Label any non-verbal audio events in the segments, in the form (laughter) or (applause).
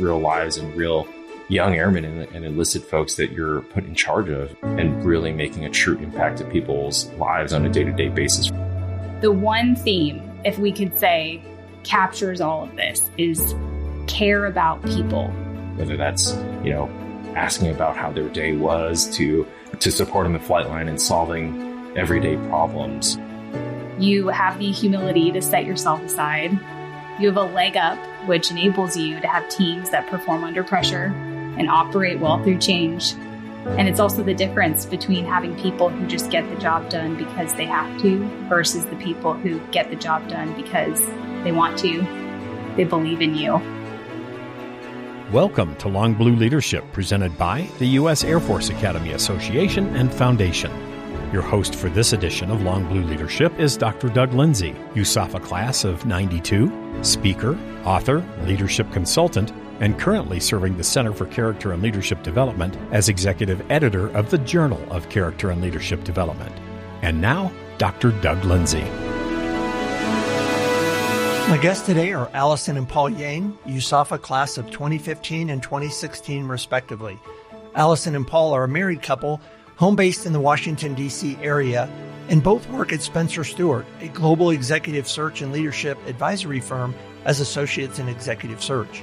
real lives and real young airmen and, and enlisted folks that you're put in charge of and really making a true impact to people's lives on a day to day basis. The one theme, if we could say, captures all of this is care about people. Whether that's, you know, asking about how their day was to to supporting the flight line and solving everyday problems. You have the humility to set yourself aside. You have a leg up, which enables you to have teams that perform under pressure and operate well through change. And it's also the difference between having people who just get the job done because they have to versus the people who get the job done because they want to. They believe in you. Welcome to Long Blue Leadership, presented by the U.S. Air Force Academy Association and Foundation. Your host for this edition of Long Blue Leadership is Dr. Doug Lindsay, USAFA class of 92, speaker, author, leadership consultant, and currently serving the Center for Character and Leadership Development as executive editor of the Journal of Character and Leadership Development. And now, Dr. Doug Lindsay. My guests today are Alison and Paul Yang, USAFA class of 2015 and 2016, respectively. Alison and Paul are a married couple, home based in the Washington, D.C. area, and both work at Spencer Stuart, a global executive search and leadership advisory firm, as associates in executive search.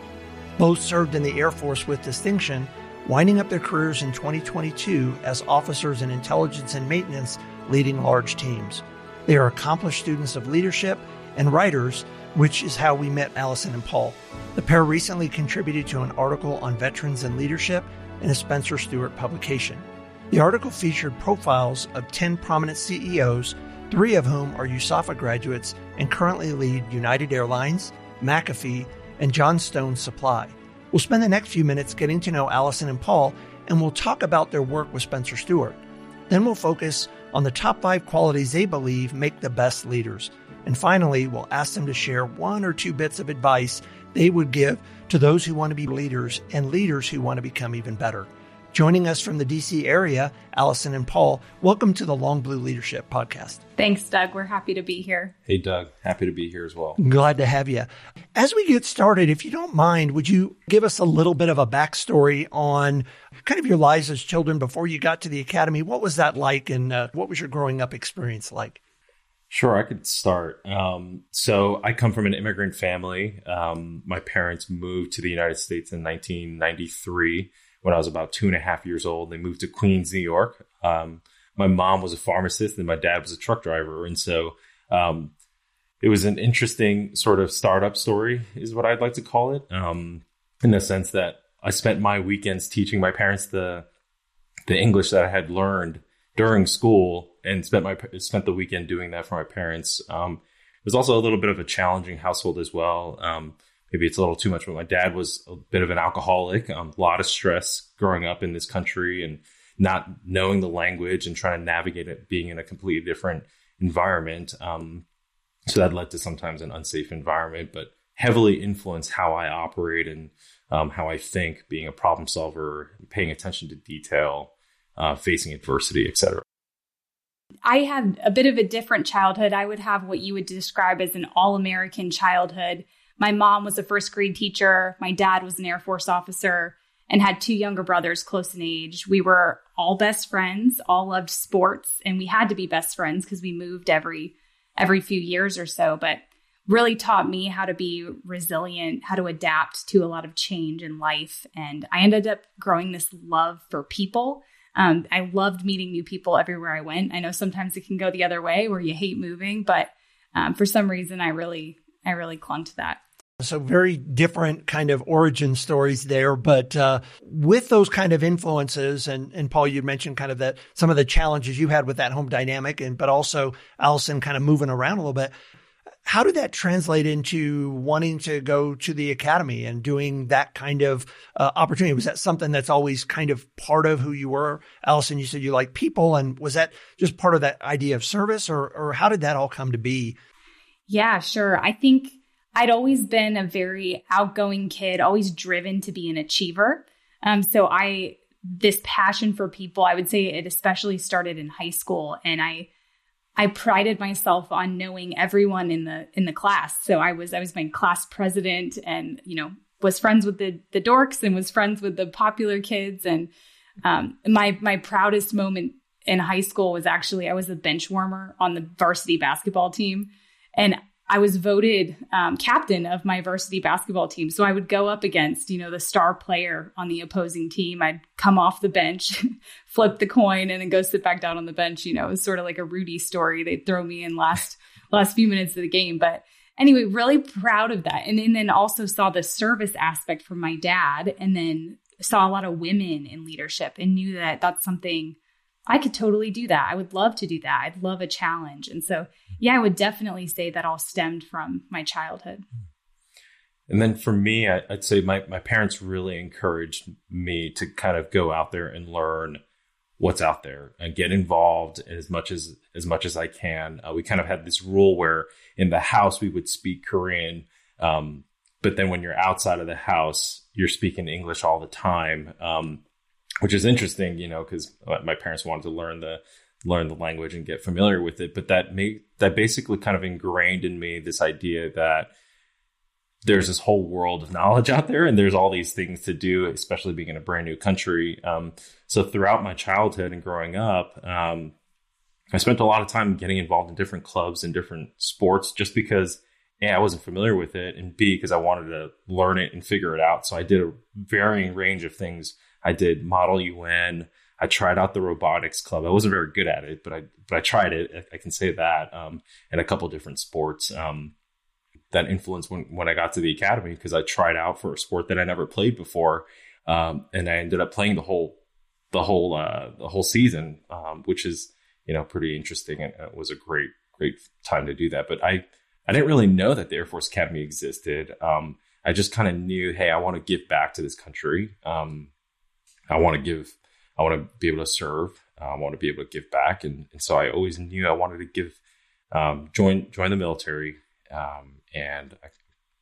Both served in the Air Force with distinction, winding up their careers in 2022 as officers in intelligence and maintenance, leading large teams. They are accomplished students of leadership and writers which is how we met Alison and Paul. The pair recently contributed to an article on veterans and leadership in a Spencer Stuart publication. The article featured profiles of 10 prominent CEOs, three of whom are USAFA graduates and currently lead United Airlines, McAfee, and Johnstone Supply. We'll spend the next few minutes getting to know Alison and Paul, and we'll talk about their work with Spencer Stuart. Then we'll focus on the top five qualities they believe make the best leaders. And finally, we'll ask them to share one or two bits of advice they would give to those who want to be leaders and leaders who want to become even better. Joining us from the DC area, Alison and Paul, welcome to the Long Blue Leadership Podcast. Thanks, Doug. We're happy to be here. Hey, Doug. Happy to be here as well. Glad to have you. As we get started, if you don't mind, would you give us a little bit of a backstory on kind of your lives as children before you got to the academy? What was that like, and uh, what was your growing up experience like? Sure, I could start. Um, so I come from an immigrant family. Um, my parents moved to the United States in 1993 when I was about two and a half years old. They moved to Queens, New York. Um, my mom was a pharmacist and my dad was a truck driver. And so um, it was an interesting sort of startup story, is what I'd like to call it, um, in the sense that I spent my weekends teaching my parents the the English that I had learned during school and spent my spent the weekend doing that for my parents. Um, it was also a little bit of a challenging household as well. Um, maybe it's a little too much, but my dad was a bit of an alcoholic. Um, a lot of stress growing up in this country and not knowing the language and trying to navigate it, being in a completely different environment. Um, so that led to sometimes an unsafe environment, but heavily influenced how I operate and um, how I think, being a problem solver, paying attention to detail, uh, facing adversity, etc. I had a bit of a different childhood. I would have what you would describe as an all American childhood. My mom was a first grade teacher, my dad was an Air Force officer, and had two younger brothers close in age. We were all best friends, all loved sports, and we had to be best friends because we moved every every few years or so, but really taught me how to be resilient, how to adapt to a lot of change in life. And I ended up growing this love for people um, I loved meeting new people everywhere I went. I know sometimes it can go the other way where you hate moving, but um, for some reason, I really, I really clung to that. So very different kind of origin stories there, but uh, with those kind of influences, and and Paul, you mentioned kind of that some of the challenges you had with that home dynamic, and but also Alison kind of moving around a little bit. How did that translate into wanting to go to the academy and doing that kind of uh, opportunity? Was that something that's always kind of part of who you were? Alison, you said you like people, and was that just part of that idea of service, or or how did that all come to be? Yeah, sure. I think I'd always been a very outgoing kid, always driven to be an achiever. Um, so I this passion for people, I would say it especially started in high school, and I I prided myself on knowing everyone in the in the class. So I was I was my class president and you know was friends with the the dorks and was friends with the popular kids. And um, my my proudest moment in high school was actually I was a bench warmer on the varsity basketball team, and I was voted um, captain of my varsity basketball team. So I would go up against, you know, the star player on the opposing team. I'd come off the bench, (laughs) flip the coin, and then go sit back down on the bench. You know, it was sort of like a Rudy story. They'd throw me in last last few minutes of the game. But anyway, really proud of that. And, and then also saw the service aspect from my dad, and then saw a lot of women in leadership and knew that that's something I could totally do that. I would love to do that. I'd love a challenge. And so, yeah, I would definitely say that all stemmed from my childhood. And then for me, I, would say my, my parents really encouraged me to kind of go out there and learn what's out there and get involved as much as as much as I can. Uh, we kind of had this rule where in the house we would speak Korean, um, but then when you're outside of the house, you're speaking English all the time. Um, which is interesting, you know, because my parents wanted to learn the learn the language and get familiar with it. But that made that basically kind of ingrained in me this idea that there's this whole world of knowledge (laughs) out there, and there's all these things to do, especially being in a brand new country. Um, so throughout my childhood and growing up, um, I spent a lot of time getting involved in different clubs and different sports, just because. A, I wasn't familiar with it, and B, because I wanted to learn it and figure it out. So I did a varying range of things I did Model UN. I tried out the robotics club. I wasn't very good at it, but I but I tried it. I can say that. Um, and a couple different sports um, that influenced when when I got to the academy because I tried out for a sport that I never played before, um, and I ended up playing the whole the whole uh, the whole season, um, which is you know pretty interesting and it was a great great time to do that. But I I didn't really know that the Air Force Academy existed. Um, I just kind of knew, hey, I want to give back to this country. Um, I want to give, I want to be able to serve. I want to be able to give back, and, and so I always knew I wanted to give, um, join join the military, um, and I,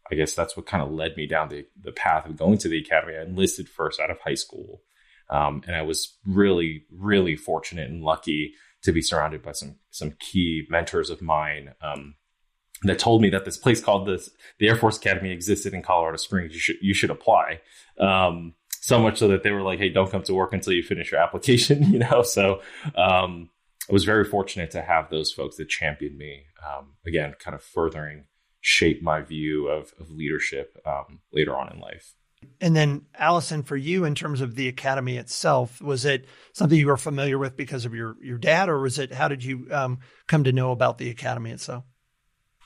I, guess that's what kind of led me down the the path of going to the academy. I enlisted first out of high school, um, and I was really really fortunate and lucky to be surrounded by some some key mentors of mine. Um, that told me that this place called this the Air Force Academy existed in Colorado Springs. You should you should apply. Um, so much so that they were like, "Hey, don't come to work until you finish your application." (laughs) You know, so um, I was very fortunate to have those folks that championed me. Um, again, kind of furthering shape my view of, of leadership um, later on in life. And then, Alison, for you, in terms of the academy itself, was it something you were familiar with because of your your dad, or was it how did you um, come to know about the academy itself?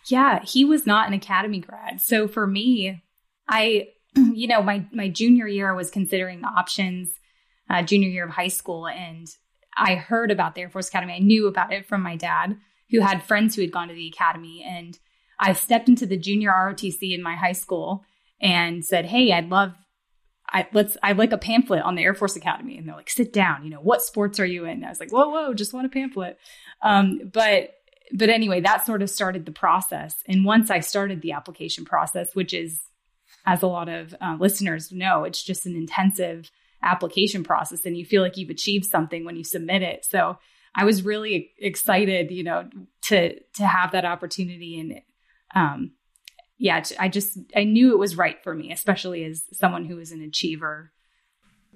Yeah, he was not an academy grad, so for me, I (clears throat) you know, my my junior year I was considering options, uh, junior year of high school, and I heard about the Air Force Academy. I knew about it from my dad, who had friends who had gone to the academy, and I stepped into the junior ROTC in my high school and said, "Hey, I'd love." I let's I like a pamphlet on the Air Force Academy, and they're like, "Sit down." You know, what sports are you in? I was like, "Whoa, whoa, just want a pamphlet." Um, but but anyway, that sort of started the process. And once I started the application process, which is as a lot of uh, listeners know, it's just an intensive application process and you feel like you've achieved something when you submit it. So I was really excited, you know, to to have that opportunity and um yeah, I just I knew it was right for me, especially as someone who is an achiever.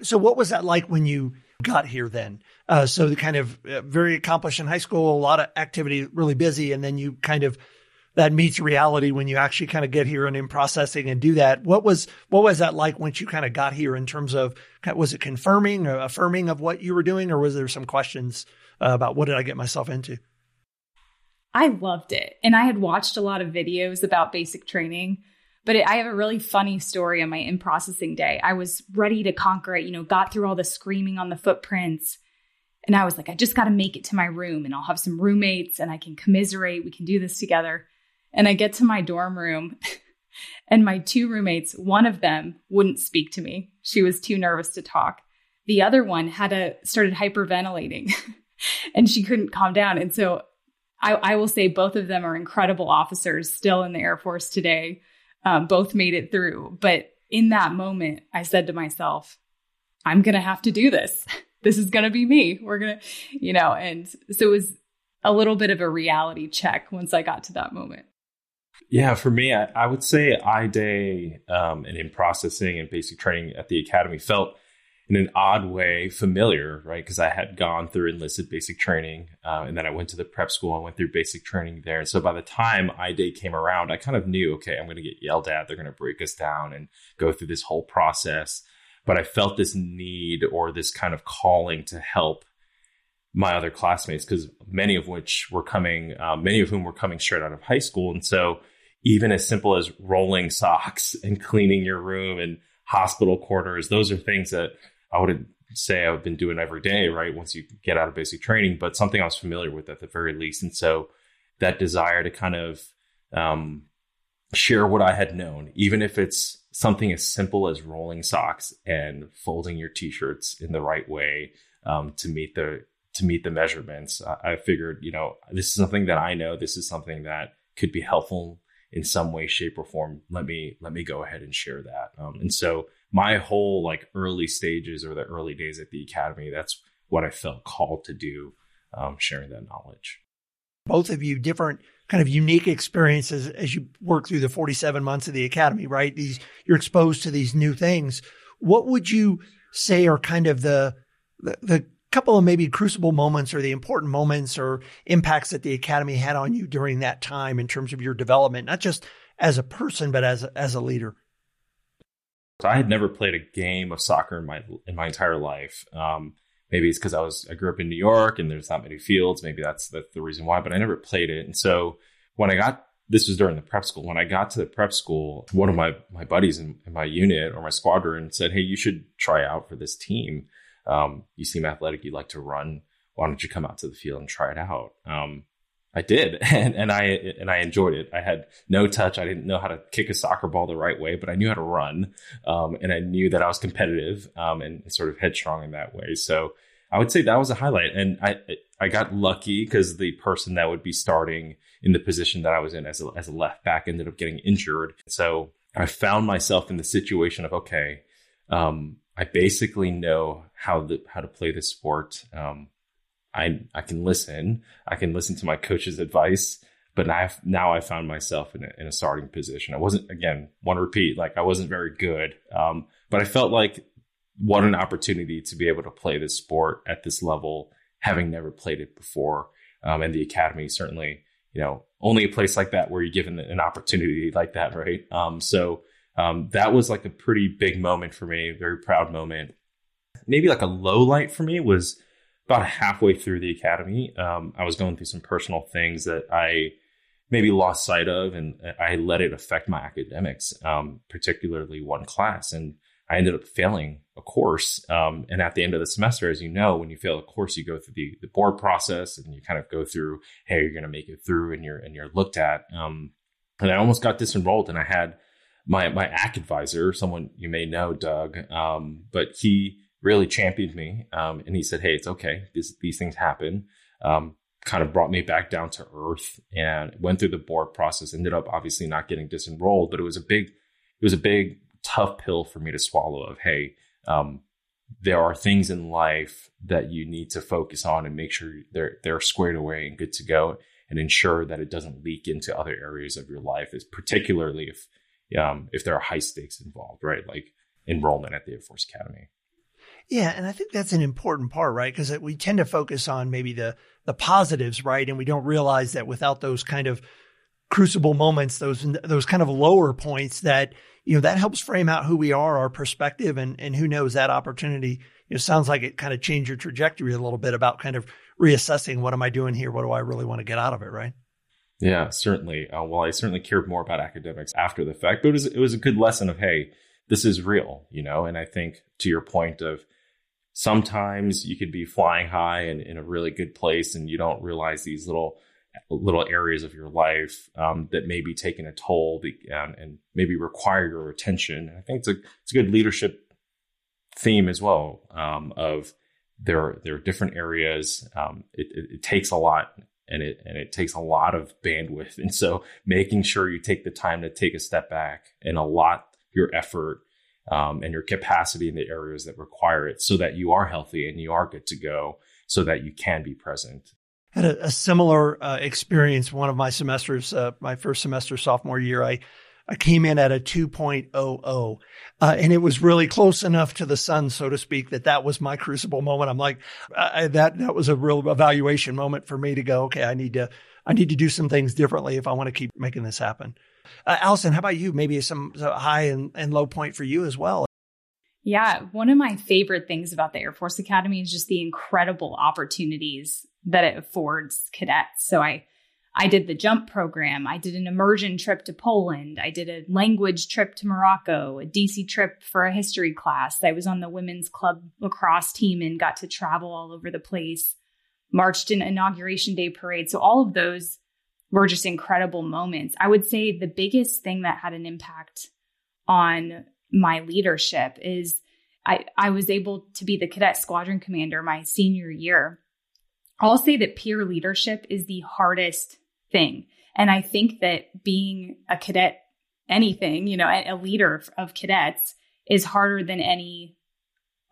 So what was that like when you got here then? Uh, so the kind of uh, very accomplished in high school, a lot of activity, really busy, and then you kind of that meets reality when you actually kind of get here and in processing and do that. What was what was that like once you kind of got here in terms of was it confirming or affirming of what you were doing, or was there some questions uh, about what did I get myself into? I loved it, and I had watched a lot of videos about basic training. But it, I have a really funny story on my in processing day. I was ready to conquer it, you know, got through all the screaming on the footprints. And I was like, I just got to make it to my room and I'll have some roommates and I can commiserate. We can do this together. And I get to my dorm room (laughs) and my two roommates, one of them wouldn't speak to me. She was too nervous to talk. The other one had a started hyperventilating (laughs) and she couldn't calm down. And so I, I, will say both of them are incredible officers still in the Air Force today. Um, both made it through. But in that moment, I said to myself, I'm going to have to do this. (laughs) This is going to be me. We're going to, you know, and so it was a little bit of a reality check once I got to that moment Yeah, for me, I, I would say I Day um, and in processing and basic training at the academy felt in an odd way familiar, right? Because I had gone through enlisted basic training, uh, and then I went to the prep school. I went through basic training there, and so by the time I Day came around, I kind of knew, okay, I'm going to get yelled at. They're going to break us down and go through this whole process. But I felt this need or this kind of calling to help my other classmates because many of which were coming, um, many of whom were coming straight out of high school, and so even as simple as rolling socks (laughs) and cleaning your room and hospital corners, those are things that I wouldn't say I've been doing every day, right? Once you get out of basic training, but something I was familiar with at the very least. And so that desire to kind of um, share what I had known, even if it's something as simple as rolling socks and folding your t-shirts in the right way um, to meet the to meet the measurements. I figured, you know, this is something that I know. This is something that could be helpful in some way, shape, or form. Let me let me go ahead and share that. Um, and so my whole like early stages or the early days at the academy, that's what I felt called to do, um, sharing that knowledge. Both of you different kind of unique experiences as you work through the 47 months of the academy, right? These you're exposed to these new things. What would you say are kind of the the, the couple of maybe crucible moments or the important moments or impacts that the academy had on you during that time in terms of your development, not just as a person but as a, as a leader? I had never played a game of soccer in my in my entire life. Um, maybe it's because I was I grew up in New York and there's not many fields. Maybe that's that's the reason why. But I never played it. And so when I got this was during the prep school. When I got to the prep school, one of my my buddies in, in my unit or my squadron said, "Hey, you should try out for this team. Um, you seem athletic. You like to run. Why don't you come out to the field and try it out?" Um, I did, (laughs) and, and I and I enjoyed it. I had no touch. I didn't know how to kick a soccer ball the right way, but I knew how to run, um, and I knew that I was competitive um, and sort of headstrong in that way. So I would say that was a highlight, and I I got lucky because the person that would be starting in the position that I was in as a, as a left back ended up getting injured. So I found myself in the situation of okay, um, I basically know how the how to play the sport. Um, I I can listen. I can listen to my coach's advice. But now, I've, now I found myself in a, in a starting position. I wasn't again one repeat like I wasn't very good, um, but I felt like what an opportunity to be able to play this sport at this level, having never played it before. Um, and the academy certainly, you know, only a place like that where you're given an opportunity like that, right? Um, so um, that was like a pretty big moment for me, very proud moment. Maybe like a low light for me was about halfway through the academy, um, I was going through some personal things that I maybe lost sight of, and I let it affect my academics, um, particularly one class. And I ended up failing a course. Um, and at the end of the semester, as you know, when you fail a course, you go through the, the board process and you kind of go through, hey, you're going to make it through, and you're and you're looked at. Um, and I almost got disenrolled, and I had my my ACK advisor, someone you may know, Doug, um, but he really championed me. Um, and he said, Hey, it's okay. This, these things happen. Um, kind of brought me back down to earth and went through the board process, ended up obviously not getting disenrolled, but it was a big, it was a big, tough pill for me to swallow of, Hey, um, there are things in life that you need to focus on and make sure they're, they're squared away and good to go and ensure that it doesn't leak into other areas of your life, is particularly if, um, if there are high stakes involved, right? Like enrollment at the Air Force Academy. Yeah, and I think that's an important part, right? Because we tend to focus on maybe the the positives, right? And we don't realize that without those kind of crucible moments, those those kind of lower points, that you know that helps frame out who we are, our perspective, and and who knows that opportunity. Know, sounds like it kind of changed your trajectory a little bit about kind of reassessing what am I doing here? What do I really want to get out of it, right? Yeah, certainly. Uh, well, I certainly cared more about academics after the fact, but it was it was a good lesson of hey, this is real, you know. And I think to your point of sometimes you could be flying high and in a really good place and you don't realize these little little areas of your life um, that may be taking a toll and, and, maybe require your attention. I think it's a it's a good leadership theme as well um, of there there are different areas. Um, it, it, it, takes a lot and it and it takes a lot of bandwidth, (laughs) and so making sure you take the time to take a step back and allot your effort um, and your capacity in the areas that require it so that you are healthy and you are good to go so that you can be present. had a, a similar uh, experience. One of my semesters, uh, my first semester sophomore year, I I came in at a 2.00, uh, and it was really close enough to the sun, so to speak, that that was my crucible moment. I'm like, I, that that was a real evaluation moment for me to go, okay, I need to I need to do some things differently if I want to keep making this happen. Uh, Alison, how about you? Maybe some, some high and, and low point for you as well. Yeah, one of my favorite things about the Air Force Academy is just the incredible opportunities that it affords cadets. So I I did the jump program, I did an immersion trip to Poland, I did a language trip to Morocco, a DC trip for a history class. I was on the women's club lacrosse team and got to travel all over the place. Marched in inauguration day parade. So all of those were just incredible moments. I would say the biggest thing that had an impact on my leadership is I, I was able to be the cadet squadron commander my senior year. I'll say that peer leadership is the hardest thing. And I think that being a cadet, anything, you know, a, leader of cadets is harder than any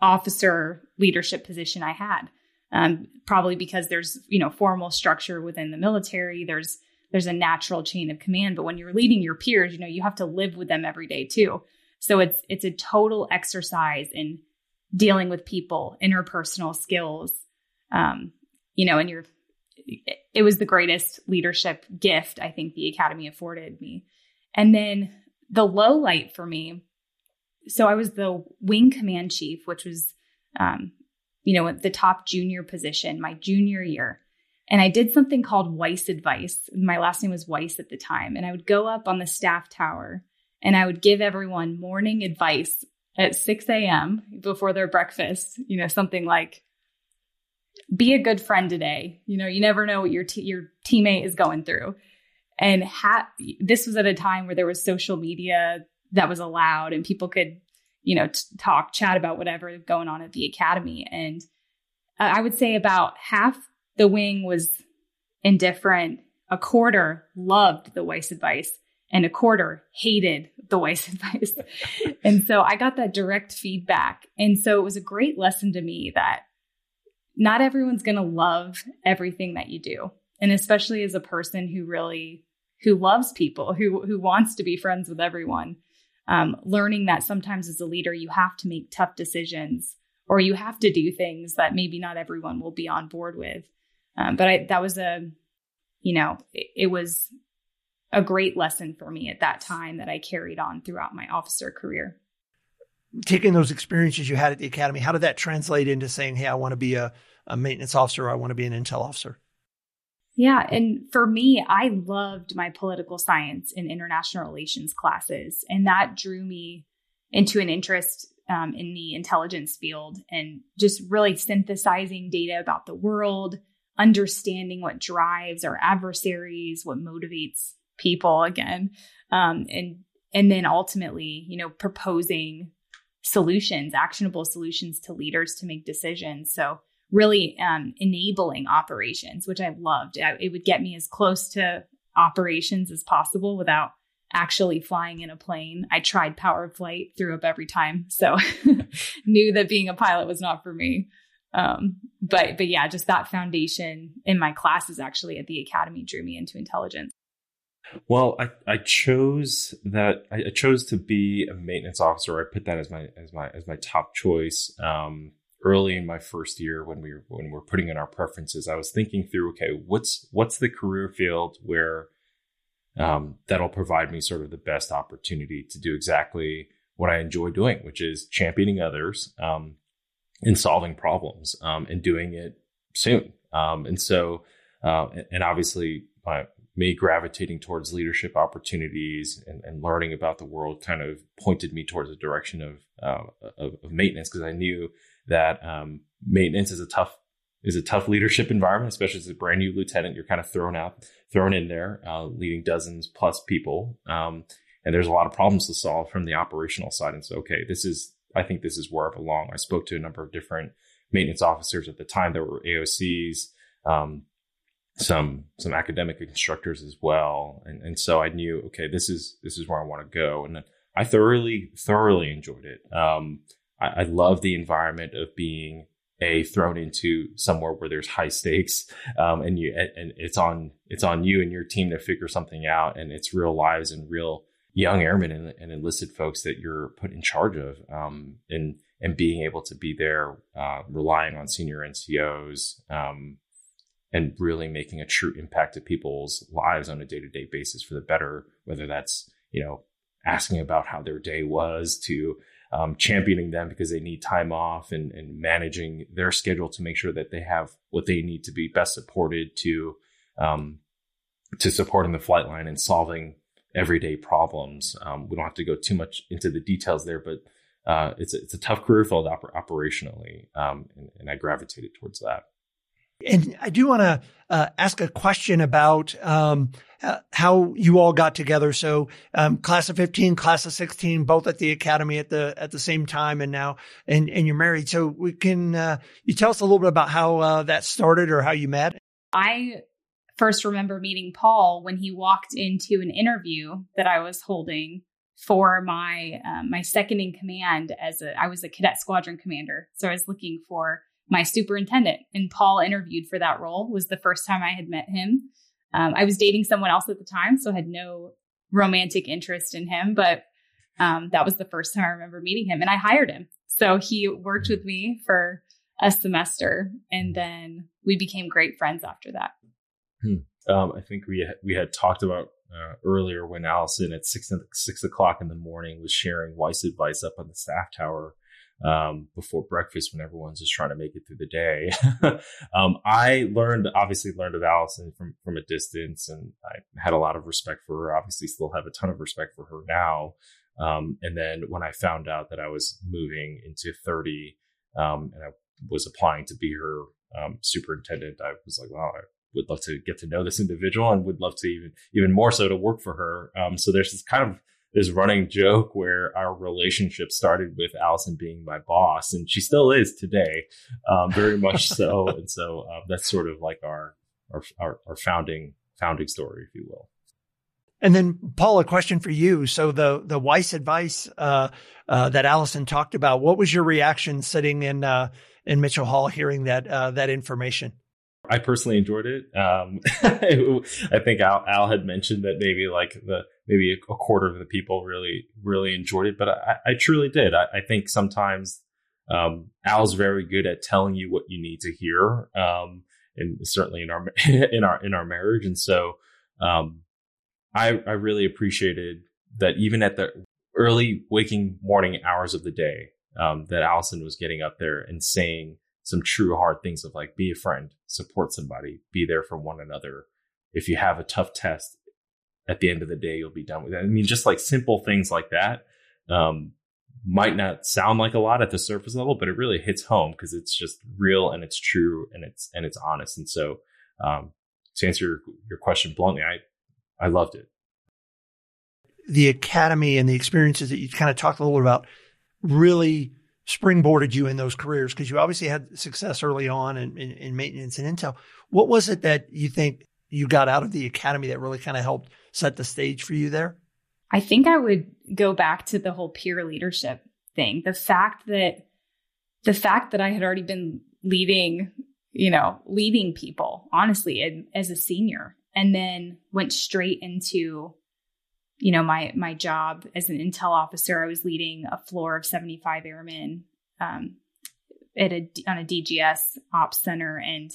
officer leadership position I had. Um, probably because there's, you know, formal structure within the military. There's, there's a natural chain of command. But when you're leading your peers, you know, you have to live with them every day too. So it's it's a total exercise in dealing with people, interpersonal skills. Um, you know, and you're it was the greatest leadership gift I think the academy afforded me. And then the low light for me, so I was the wing command chief, which was um, you know, the top junior position my junior year. And I did something called Weiss Advice. My last name was Weiss at the time. And I would go up on the staff tower and I would give everyone morning advice at 6 a.m. before their breakfast, you know, something like, be a good friend today. You know, you never know what your, your teammate is going through. And ha- this was at a time where there was social media that was allowed and people could, you know, t- talk, chat about whatever going on at the academy. And uh, I would say about half the wing was indifferent. A quarter loved the Weiss advice and a quarter hated the Weiss (laughs) advice. and so I got that direct feedback. And so it was a great lesson to me that not everyone's going to love everything that you do. And especially as a person who really who loves people, who who wants to be friends with everyone, um, learning that sometimes as a leader you have to make tough decisions or you have to do things that maybe not everyone will be on board with. Um, but I, that was a, you know, it, it was a great lesson for me at that time that I carried on throughout my officer career. Taking those experiences you had at the academy, how did that translate into saying, "Hey, I want to be a, a maintenance officer. I want to be an intel officer"? Yeah, and for me, I loved my political science and international relations classes, and that drew me into an interest um, in the intelligence field and just really synthesizing data about the world, understanding what drives our adversaries, what motivates people again um, and and then ultimately you know proposing solutions actionable solutions to leaders to make decisions so really um, enabling operations which i loved it would get me as close to operations as possible without actually flying in a plane i tried power flight threw up every time so (laughs) knew that being a pilot was not for me um, but but yeah just that foundation in my classes actually at the academy drew me into intelligence well, I, I chose that I chose to be a maintenance officer. I put that as my as my as my top choice. Um, early in my first year when we were when we were putting in our preferences, I was thinking through, okay, what's what's the career field where um, that'll provide me sort of the best opportunity to do exactly what I enjoy doing, which is championing others um, and solving problems um, and doing it soon. Um, and so, uh, and obviously, my me gravitating towards leadership opportunities and, and, learning about the world kind of pointed me towards the direction of uh, of, of, maintenance because I knew that um, maintenance is a tough is a tough leadership environment, especially as a brand new lieutenant. You're kind of thrown out, thrown in there, uh, leading dozens plus people, um, and there's a lot of problems to solve from the operational side. And so, okay, this is I think this is where I belong. I spoke to a number of different maintenance officers at the time. There were AOCs. Um, some some academic instructors as well, and and so I knew okay, this is this is where I want to go, and I thoroughly thoroughly enjoyed it. Um, I, I love the environment of being a thrown into somewhere where there's high stakes um, and you and it's on it's on you and your team to figure something out and it's real lives and real young airmen and, and enlisted folks that you're put in charge of um, and and being able to be there uh, relying on senior ncos um, and really making a true impact to people's lives on a day-to-day basis for the better whether that's you know asking about how their day was to um, championing them because they need time off and, and managing their schedule to make sure that they have what they need to be best supported to um, to supporting the flight line and solving everyday problems. Um, we don't have to go too much into the details there, but uh, it's a, it's a tough career field oper- operationally, um, and, and I gravitated towards that. And I do want to uh, ask a question about um, uh, how you all got together. So, um, class of fifteen, class of sixteen, both at the academy at the at the same time, and now and and you're married. So, we can uh, you tell us a little bit about how uh, that started or how you met. I first remember meeting Paul when he walked into an interview that I was holding for my um, my second in command as a I was a cadet squadron commander. So I was looking for my superintendent. And Paul interviewed for that role was the first time I had met him. Um, I was dating someone else at the time, so had no romantic interest in him, but um, that was the first time I remember meeting him and I hired him. So he worked with me for a semester and then we became great friends after that. Hmm. Um, I think we, we had talked about uh, earlier when Alison at six, six o'clock in the morning was sharing Weiss advice up on the staff tower um, before breakfast when everyone's just trying to make it through the day. (laughs) um, I learned, obviously, learned of Alison from from a distance, and I had a lot of respect for her. Obviously, still have a ton of respect for her now. Um, and then when I found out that I was moving into 30 um, and I was applying to be her um, superintendent, I was like, wow, I would love to get to know this individual and would love to even even more so to work for her. Um, so there's this kind of this running joke where our relationship started with Alison being my boss, and she still is today, um, very much so. (laughs) and so um, that's sort of like our, our our our founding founding story, if you will. And then, Paul, a question for you. So the the Weiss advice uh, uh, that Alison talked about, what was your reaction sitting in uh, in Mitchell Hall hearing that uh, that information? I personally enjoyed it. Um, (laughs) I think Al, Al, had mentioned that maybe like the maybe a quarter of the people really really enjoyed it, but I, I truly did. I, I, think sometimes um, Al's very good at telling you what you need to hear, um, and certainly in our (laughs) in our in our marriage. And so um, I I really appreciated that even at the early waking morning hours of the day, um, that Alison was getting up there and saying some true hard things of like be a friend, support somebody, be there for one another. If you have a tough test, at the end of the day, you'll be done with it. I mean, just like simple things like that um, might not sound like a lot at the surface level, but it really hits home because it's just real and it's true and it's and it's honest. And so, um, to answer your, your question bluntly, I I loved it. The academy and the experiences that you kind of talked a little about really springboarded you in those careers because you obviously had success early on in, in, in, maintenance and intel. What was it that you think you got out of the academy that really kind of helped set the stage for you there? I think I would go back to the whole peer leadership thing. The fact that the fact that I had already been leading, you know, leading people, honestly, as a senior, and then went straight into you know my my job as an intel officer i was leading a floor of 75 airmen um, at a on a dgs ops center. And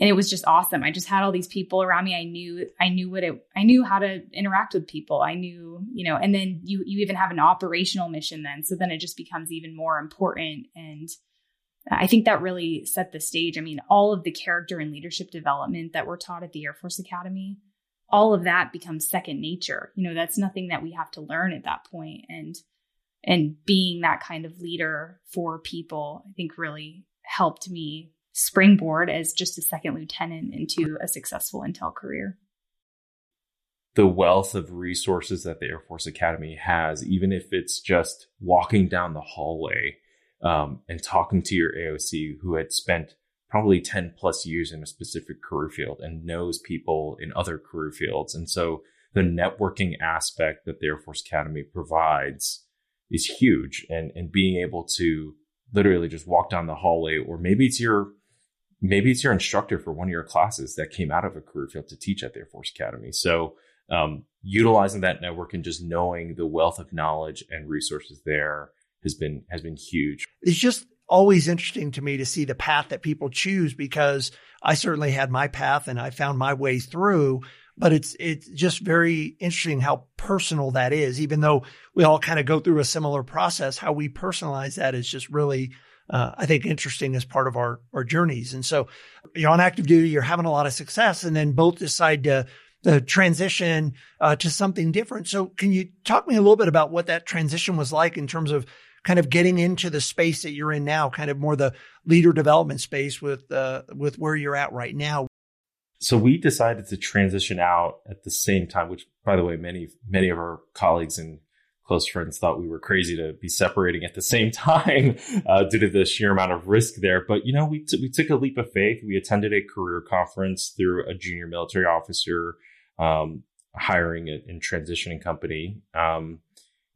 and it was just awesome. I just had all these people around me. I knew i knew what it i knew how to interact with people. I knew you know and then you you even have an operational mission then. So then it just becomes even more important. And i think that really set the stage. I mean all of the character and leadership development that we're taught at the air force academy all of that becomes second nature. You know, that's nothing that we have to learn at that point. And and being that kind of leader for people, I think really helped me springboard as just a second lieutenant into a successful intel career. The wealth of resources that the Air Force Academy has, even if it's just walking down the hallway um, and talking to your AOC who had spent probably 10 plus years in a specific career field and knows people in other career fields. And so the networking aspect that the Air Force Academy provides is huge and, and being able to literally just walk down the hallway, or maybe it's your maybe it's your instructor for one of your classes that came out of a career field to teach at the Air Force Academy. So um, utilizing that network and just knowing the wealth of knowledge and resources there has been has been huge. It's just always interesting to me to see the path that people choose because I certainly had my path and I found my way through. But it's it's just very interesting how personal that is. Even though we all kind of go through a similar process, how we personalize that is just really uh, I think interesting as part of our our journeys. And so you're on active duty, you're having a lot of success, and then both decide to the transition uh, to something different. So can you talk me a little bit about what that transition was like in terms of kind of getting into the space that you're in now, kind of more the leader development space with uh, with where you're at right now? So we decided to transition out at the same time, which by the way, many many of our colleagues and close friends thought we were crazy to be separating at the same (laughs) time uh, due to the sheer amount of risk there. But you know, we t- we took a leap of faith. We attended a career conference through a junior military officer um, hiring and transitioning company. Um,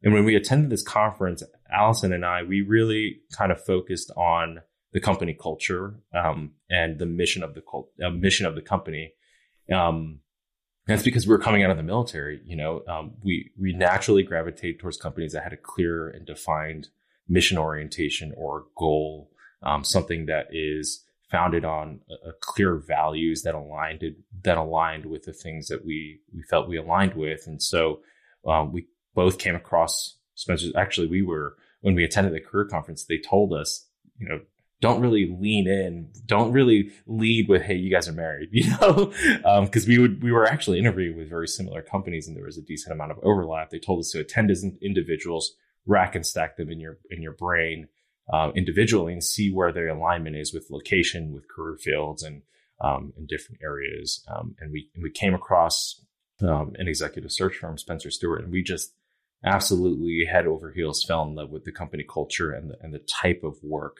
and when we attended this conference, Alison and I, we really kind of focused on the company culture um, and the mission of the cult, uh, mission of the company. Um, that's because we were coming out of the military. You know, um, we we naturally gravitate towards companies that had a clear and defined mission orientation or goal, um, something that is founded on a, a, clear values that aligned that aligned with the things that we we felt we aligned with, and so um, we both came across Spencer. Actually, we were when we attended the career conference. They told us, you know, don't really lean in, don't really lead with, "Hey, you guys are married," (laughs) you know, because um, we would we were actually interviewing with very similar companies, and there was a decent amount of overlap. They told us to attend as individuals, rack and stack them in your in your brain uh, individually, and see where their alignment is with location, with career fields, and um, in different areas. Um, and we and we came across um, an executive search firm, Spencer Stuart, and we just absolutely head over heels fell in love with the company culture and the, and the type of work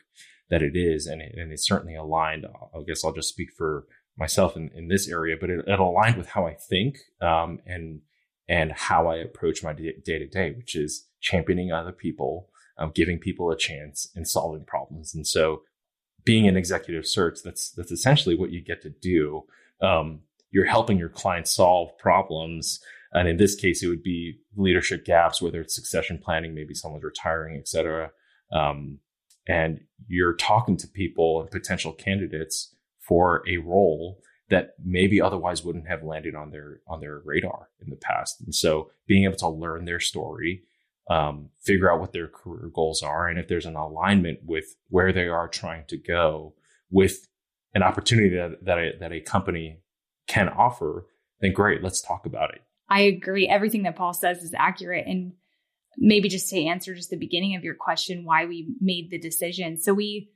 that it is. And it, and it certainly aligned. I guess I'll just speak for myself in, in this area, but it, it aligned with how I think um, and and how I approach my day to day, which is championing other people, um, giving people a chance, and solving problems. And so, being an executive search, that's that's essentially what you get to do. Um, you're helping your clients solve problems. And in this case, it would be leadership gaps, whether it's succession planning, maybe someone's retiring, et cetera. Um, and you're talking to people and potential candidates for a role that maybe otherwise wouldn't have landed on their on their radar in the past. And so being able to learn their story, um, figure out what their career goals are, and if there's an alignment with where they are trying to go with an opportunity that, that a, that a company can offer, then great, let's talk about it. I agree. Everything that Paul says is accurate. And maybe just to answer just the beginning of your question, why we made the decision. So we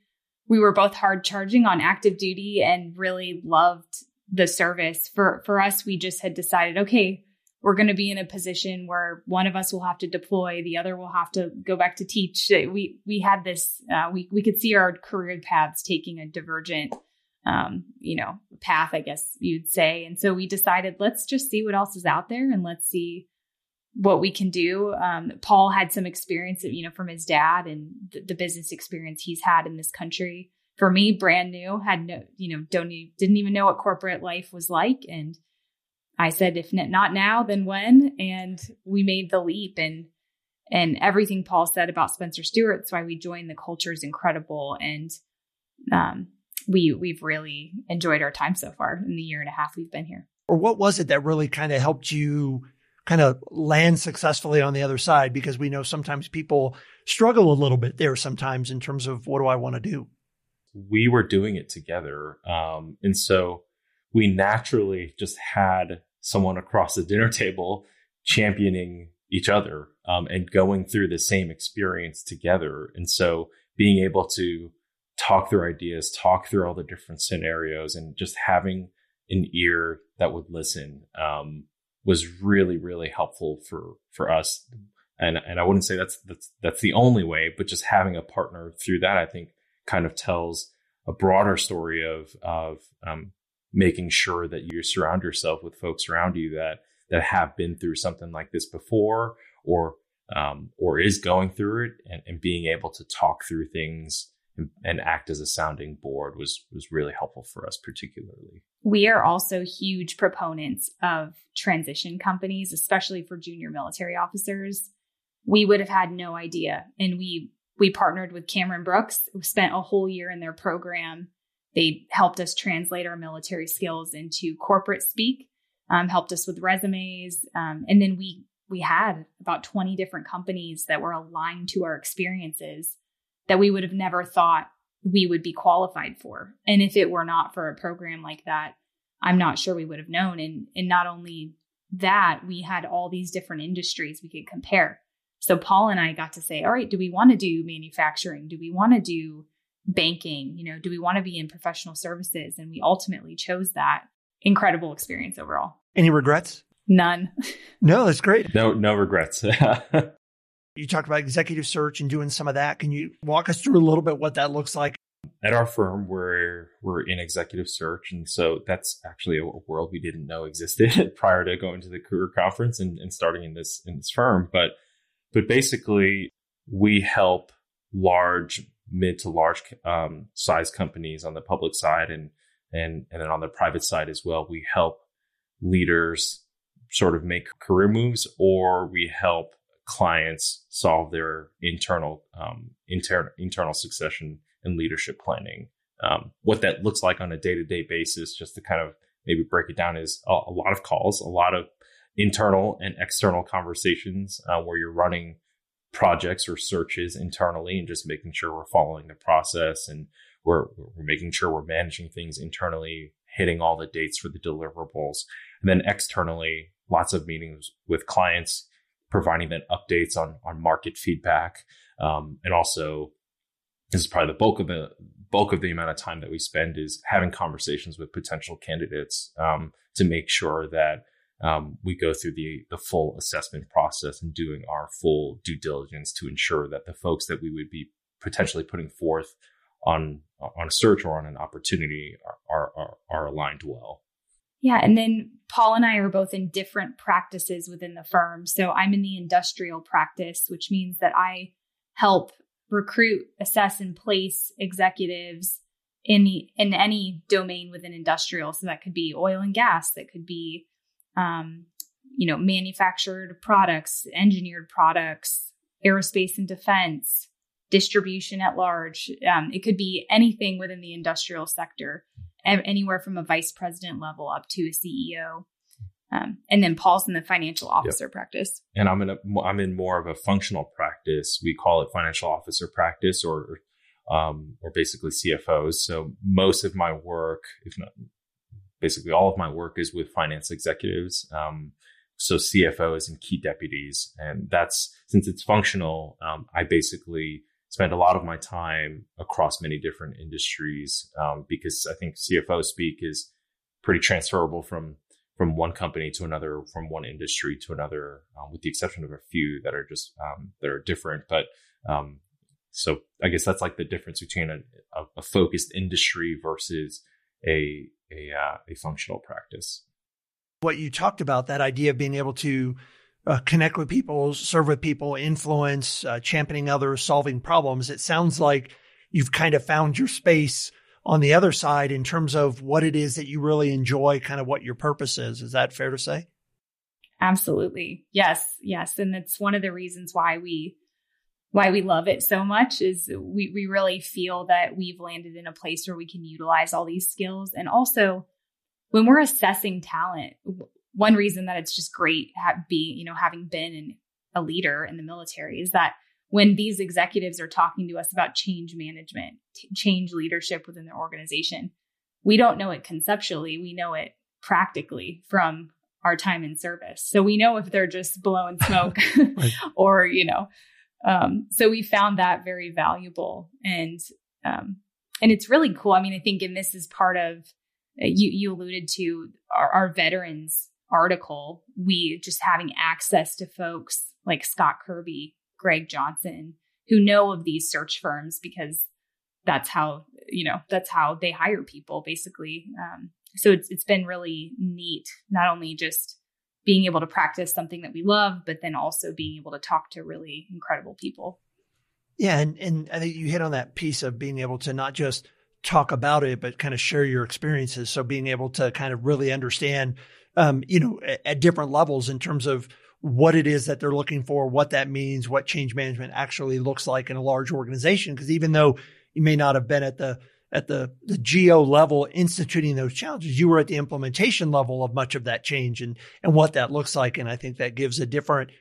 we were both hard charging on active duty and really loved the service. For for us, we just had decided, okay, we're going to be in a position where one of us will have to deploy, the other will have to go back to teach. We we had this, uh, we we could see our career paths taking a divergent um, you know, path, I guess you'd say. And so we decided let's just see what else is out there and let's see what we can do. Um, Paul had some experience, you know, from his dad and the, the, business experience he's had in this country. For me, brand new, had no, you know, don't didn't even know what corporate life was like. And I said, if not now, then when? And we made the leap and and everything Paul said about Spencer Stuart's why we joined. The culture is incredible, and um, we we've really enjoyed our time so far in the year and a half we've been here. Or what was it that really kind of helped you kind of land successfully on the other side? Because we know sometimes people struggle a little bit there sometimes in terms of what do I want to do. We were doing it together, um, and so we naturally just had someone across the dinner table championing each other um, and going through the same experience together. And so being able to talk through ideas, talk through all the different scenarios, and just having an ear that would listen um, was really, really helpful for for us. And and I wouldn't say that's that's that's the only way, but just having a partner through that, I think, kind of tells a broader story of of um, making sure that you surround yourself with folks around you that that have been through something like this before, or um, or is going through it, and, and being able to talk through things and, act as a sounding board was was really helpful for us particularly. We are also huge proponents of transition companies, especially for junior military officers. We would have had no idea. And we we partnered with Cameron Brooks, spent a whole year in their program. They helped us translate our military skills into corporate speak, um, helped us with resumes, um, and then we we had about 20 different companies that were aligned to our experiences that we would have never thought we would be qualified for. And if it were not for a program like that, I'm not sure we would have known. And, and not only that, we had all these different industries we could compare. So Paul and I got to say, all right, do we want to do manufacturing? Do we want to do banking? You know, do we want to be in professional services? And we ultimately chose that. Incredible experience overall. Any regrets? None. (laughs) No, that's great. No, no regrets. (laughs) You talked about executive search and doing some of that. Can you walk us through a little bit what that looks like? At our firm, we're we're in executive search, and so that's actually a world we didn't know existed (laughs) prior to going to the career conference and, and starting in this in this firm. But but basically, we help large, mid to large um, size companies on the public side, and and and then on the private side as well. We help leaders sort of make career moves, or we help clients solve their internal um, internal internal succession and leadership planning. Um, what that looks like on a day to day basis, just to kind of maybe break it down, is a, a, lot of calls, a lot of internal and external conversations uh, where you're running projects or searches internally and just making sure we're following the process and we're we're making sure we're managing things internally, hitting all the dates for the deliverables, and then externally, lots of meetings with clients providing them updates on on market feedback, um, and also this is probably the bulk of the bulk of the amount of time that we spend is having conversations with potential candidates um, to make sure that um, we go through the the full assessment process and doing our full due diligence to ensure that the folks that we would be potentially putting forth on on a search or on an opportunity are are, are aligned well. Yeah. And then Paul and I are both in different practices within the firm. So I'm in the industrial practice, which means that I help recruit, assess, and place executives in the, in any domain within industrial. So that could be oil and gas, that could be, um, you know, manufactured products, engineered products, aerospace and defense, distribution at large. Um, it could be anything within the industrial sector anywhere from a vice president level up to a CEO. Um, and then Paul's in the financial officer yep. practice. And I'm in a, I'm in more of a functional practice. We call it financial officer practice or, um, or basically CFOs. So most of my work, if not basically all of my work is with finance executives. Um, so CFOs and key deputies. And that's, since it's functional, um, I basically spend a lot of my time across many different industries um, because I think CFO speak is pretty transferable from from one company to another, from one industry to another, um, with the exception of a few that are just um, that are different. But um, so I guess that's like the difference between a, a, a focused industry versus a a, uh, a functional practice. What you talked about that idea of being able to uh, connect with people, serve with people, influence, uh, championing others, solving problems. It sounds like you've kind of found your space on the other side in terms of what it is that you really enjoy, kind of what your purpose is. Is that fair to say? Absolutely. Yes. Yes. And it's one of the reasons why we why we love it so much is we we really feel that we've landed in a place where we can utilize all these skills and also when we're assessing talent one reason that it's just great being, you know, having been in a leader in the military is that when these executives are talking to us about change management, t- change leadership within their organization, we don't know it conceptually. We know it practically from our time in service. So we know if they're just blowing smoke (laughs) (laughs) or, you know, um, so we found that very valuable and, um, and it's really cool. I mean, I think, and this is part of, uh, you, you alluded to our, our veterans article, we just having access to folks like Scott Kirby, Greg Johnson, who know of these search firms because that's how you know that's how they hire people basically. Um, so it's it's been really neat, not only just being able to practice something that we love, but then also being able to talk to really incredible people. Yeah, and and I think you hit on that piece of being able to not just talk about it, but kind of share your experiences. So being able to kind of really understand, um, you know, at, at different levels in terms of what it is that they're looking for, what that means, what change management actually looks like in a large organization. Because even though you may not have been at the at the, the geo level instituting those challenges, you were at the implementation level of much of that change and and what that looks like. And I think that gives a different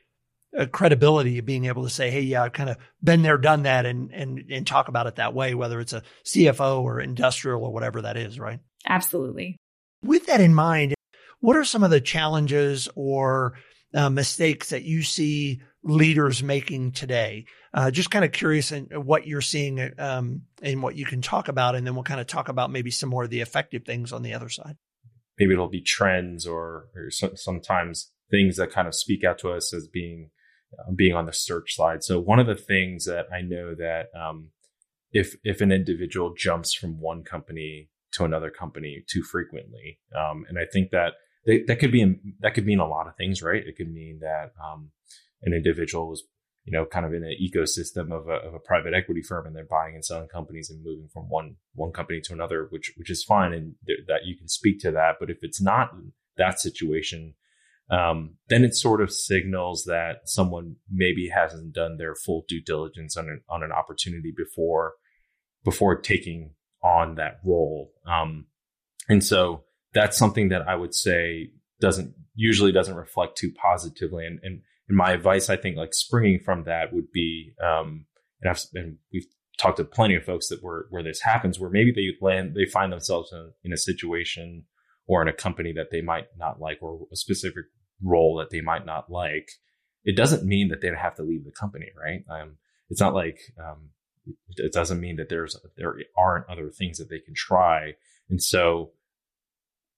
uh, credibility of being able to say, "Hey, yeah, I've kind of been there, done that," and and and talk about it that way, whether it's a CFO or industrial or whatever that is, right? Absolutely. With that in mind, what are some of the challenges or uh, mistakes that you see leaders making today? Uh, just kind of curious in what you're seeing um, and what you can talk about, and then we'll kind of talk about maybe some more of the effective things on the other side. Maybe it'll be trends or, or so, sometimes things that kind of speak out to us as being uh, being on the search side. So one of the things that I know that um, if if an individual jumps from one company to another company too frequently, um, and I think that they, that could be that could mean a lot of things, right? It could mean that um, an individual is you know kind of in an ecosystem of a, of a private equity firm, and they're buying and selling companies and moving from one one company to another, which which is fine, and th- that you can speak to that. But if it's not that situation, um, then it sort of signals that someone maybe hasn't done their full due diligence on an, on an opportunity before before taking on that role. Um, and so that's something that I would say doesn't usually doesn't reflect too positively. And, and, and my advice, I think, like springing from that would be, um, and I've and we've talked to plenty of folks that were where this happens, where maybe they land, they find themselves in, in a situation or in a company that they might not like, or a specific role that they might not like. It doesn't mean that they have to leave the company, right? Um, it's not like um, it doesn't mean that there's there aren't other things that they can try. And so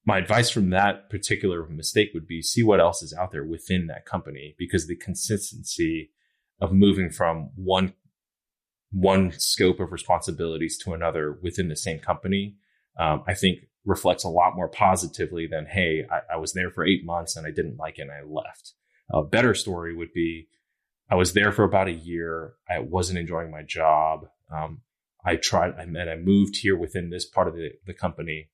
my advice from that particular mistake would be see what else is out there within that company because the consistency of moving from one one scope of responsibilities to another within the same company um, i think reflects a lot more positively than hey I, I, was there for eight months and i didn't like it and i left. A better story would be i was there for about a year i wasn't enjoying my job um, i tried I and i moved here within this part of the, the company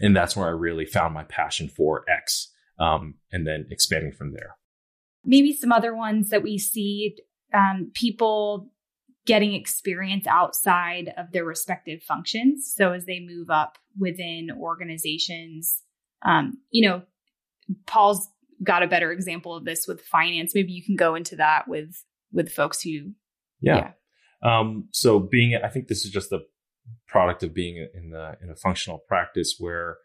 and that's where I really found my passion for X, um, and then expanding from there. Maybe some other ones that we see um, people getting experience outside of their respective functions. So as they move up within organizations, um, you know, Paul's got a better example of this with finance. Maybe you can go into that with with folks who, yeah. yeah. Um, so being, I think this is just the product of being in the in a functional practice where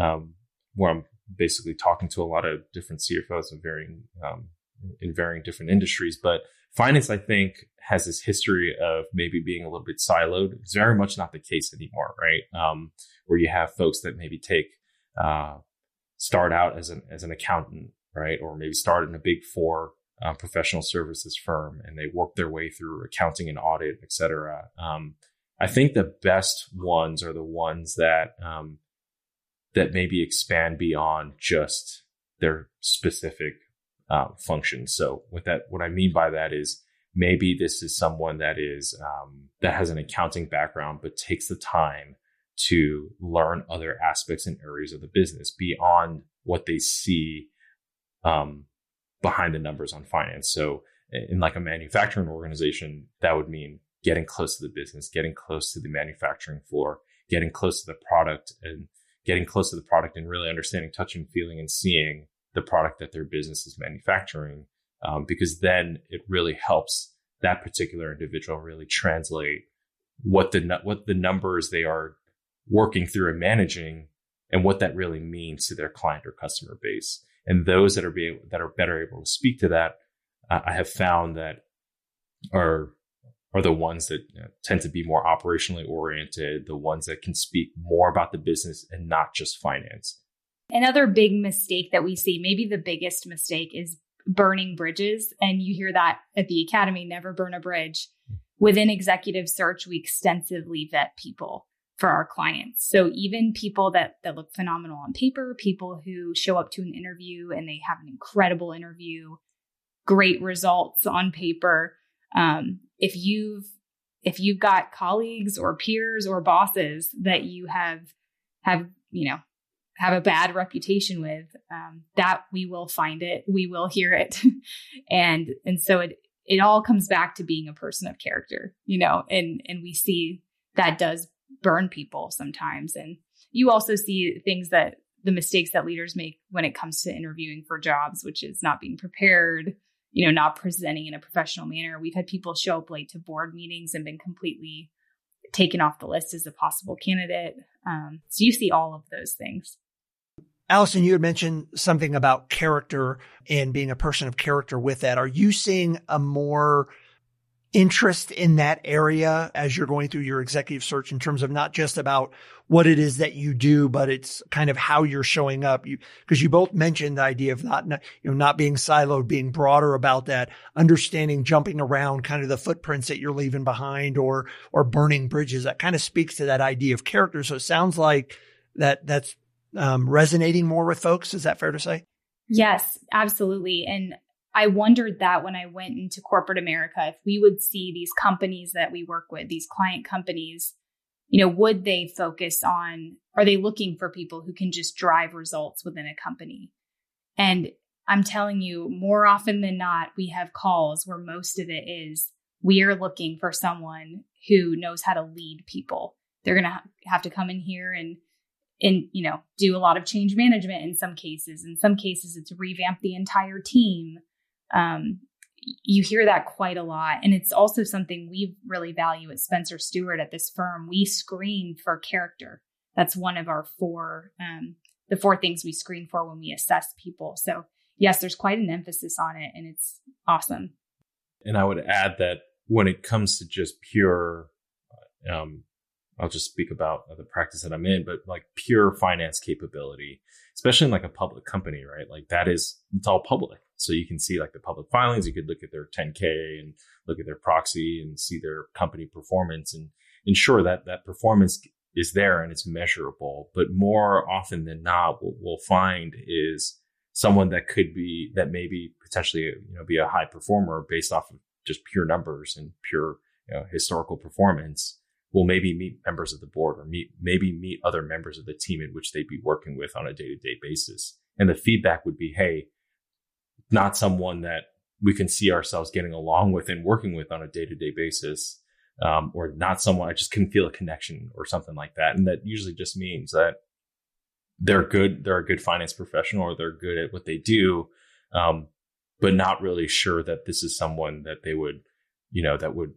um, where I'm basically talking to a lot of different CFOs in varying um, in varying different industries. But finance, I think, has this history of maybe being a little bit siloed. It's very much not the case anymore, right? Um, where you have folks that maybe take uh, start out as an as an accountant, right, or maybe start in a big four uh, professional services firm, and they work their way through accounting and audit, et cetera. Um, I think the best ones are the ones that um, that maybe expand beyond just their specific uh, functions. So, with that, what I mean by that is maybe this is someone that is um, that has an accounting background, but takes the time to learn other aspects and areas of the business beyond what they see um, behind the numbers on finance. So, in like a manufacturing organization, that would mean getting close to the business, getting close to the manufacturing floor, getting close to the product and getting close to the product and really understanding, touching, feeling, and seeing the product that their business is manufacturing. Um, because then it really helps that particular individual really translate what the what the numbers they are working through and managing and what that really means to their client or customer base. And those that are be, that are better able to speak to that, uh, I have found that are are the ones that you know, tend to be more operationally oriented, the ones that can speak more about the business and not just finance. Another big mistake that we see, maybe the biggest mistake, is burning bridges. And you hear that at the academy never burn a bridge. Within executive search, we extensively vet people for our clients. So even people that that look phenomenal on paper, people who show up to an interview and they have an incredible interview, great results on paper, Um, if you've if you've got colleagues or peers or bosses that you have have you know have a bad reputation with um, that we will find it we will hear it. (laughs) And and so it it all comes back to being a person of character you know and and we see that does burn people sometimes. And you also see things that the mistakes that leaders make when it comes to interviewing for jobs which is not being prepared you know not presenting in a professional manner. We've had people show up late to board meetings and been completely taken off the list as a possible candidate. Um, so you see all of those things. Alison, you had mentioned something about character and being a person of character with that. Are you seeing a more interest in that area as you're going through your executive search in terms of not just about what it is that you do, but it's kind of how you're showing up. You, cause you both mentioned the idea of not, you know, not being siloed, being broader about that, understanding, jumping around kind of the footprints that you're leaving behind or, or burning bridges. That kind of speaks to that idea of character. So it sounds like that that's um, resonating more with folks. Is that fair to say? Yes, absolutely. And I wondered that when I went into corporate America, if we would see these companies that we work with, these client companies, you know, would they focus on, are they looking for people who can just drive results within a company? And I'm telling you, more often than not, we have calls where most of it is we are looking for someone who knows how to lead people. They're going to have to come in here and and you know do a lot of change management in some cases in some cases it's revamp the entire team um, you hear that quite a lot. And it's also something we really value at Spencer Stuart at this firm. We screen for character. That's one of our four um, the four things we screen for when we assess people. So yes there's quite an emphasis on it and it's awesome. And i would add that when it comes to just pure um, I'll just speak about the practice that I'm in, but like pure finance capability, especially in like a public company, right? Like that is, it's all public. So you can see like the public filings. You could look at their 10K and look at their proxy and see their company performance and ensure that that performance is there and it's measurable. But more often than not, what we'll find is someone that could be, that maybe potentially, you know, be a high performer based off of just pure numbers and pure you know, historical performance will maybe meet members of the board or meet maybe meet other members of the team in which they'd be working with on a day-to-day basis. And the feedback would be hey not someone that we can see ourselves getting along with and working with on a day-to-day basis um, or not someone i just can feel a connection or something like that. And that usually just means that they're good they're a good finance professional or they're good at what they do um, but not really sure that this is someone that they would you know that would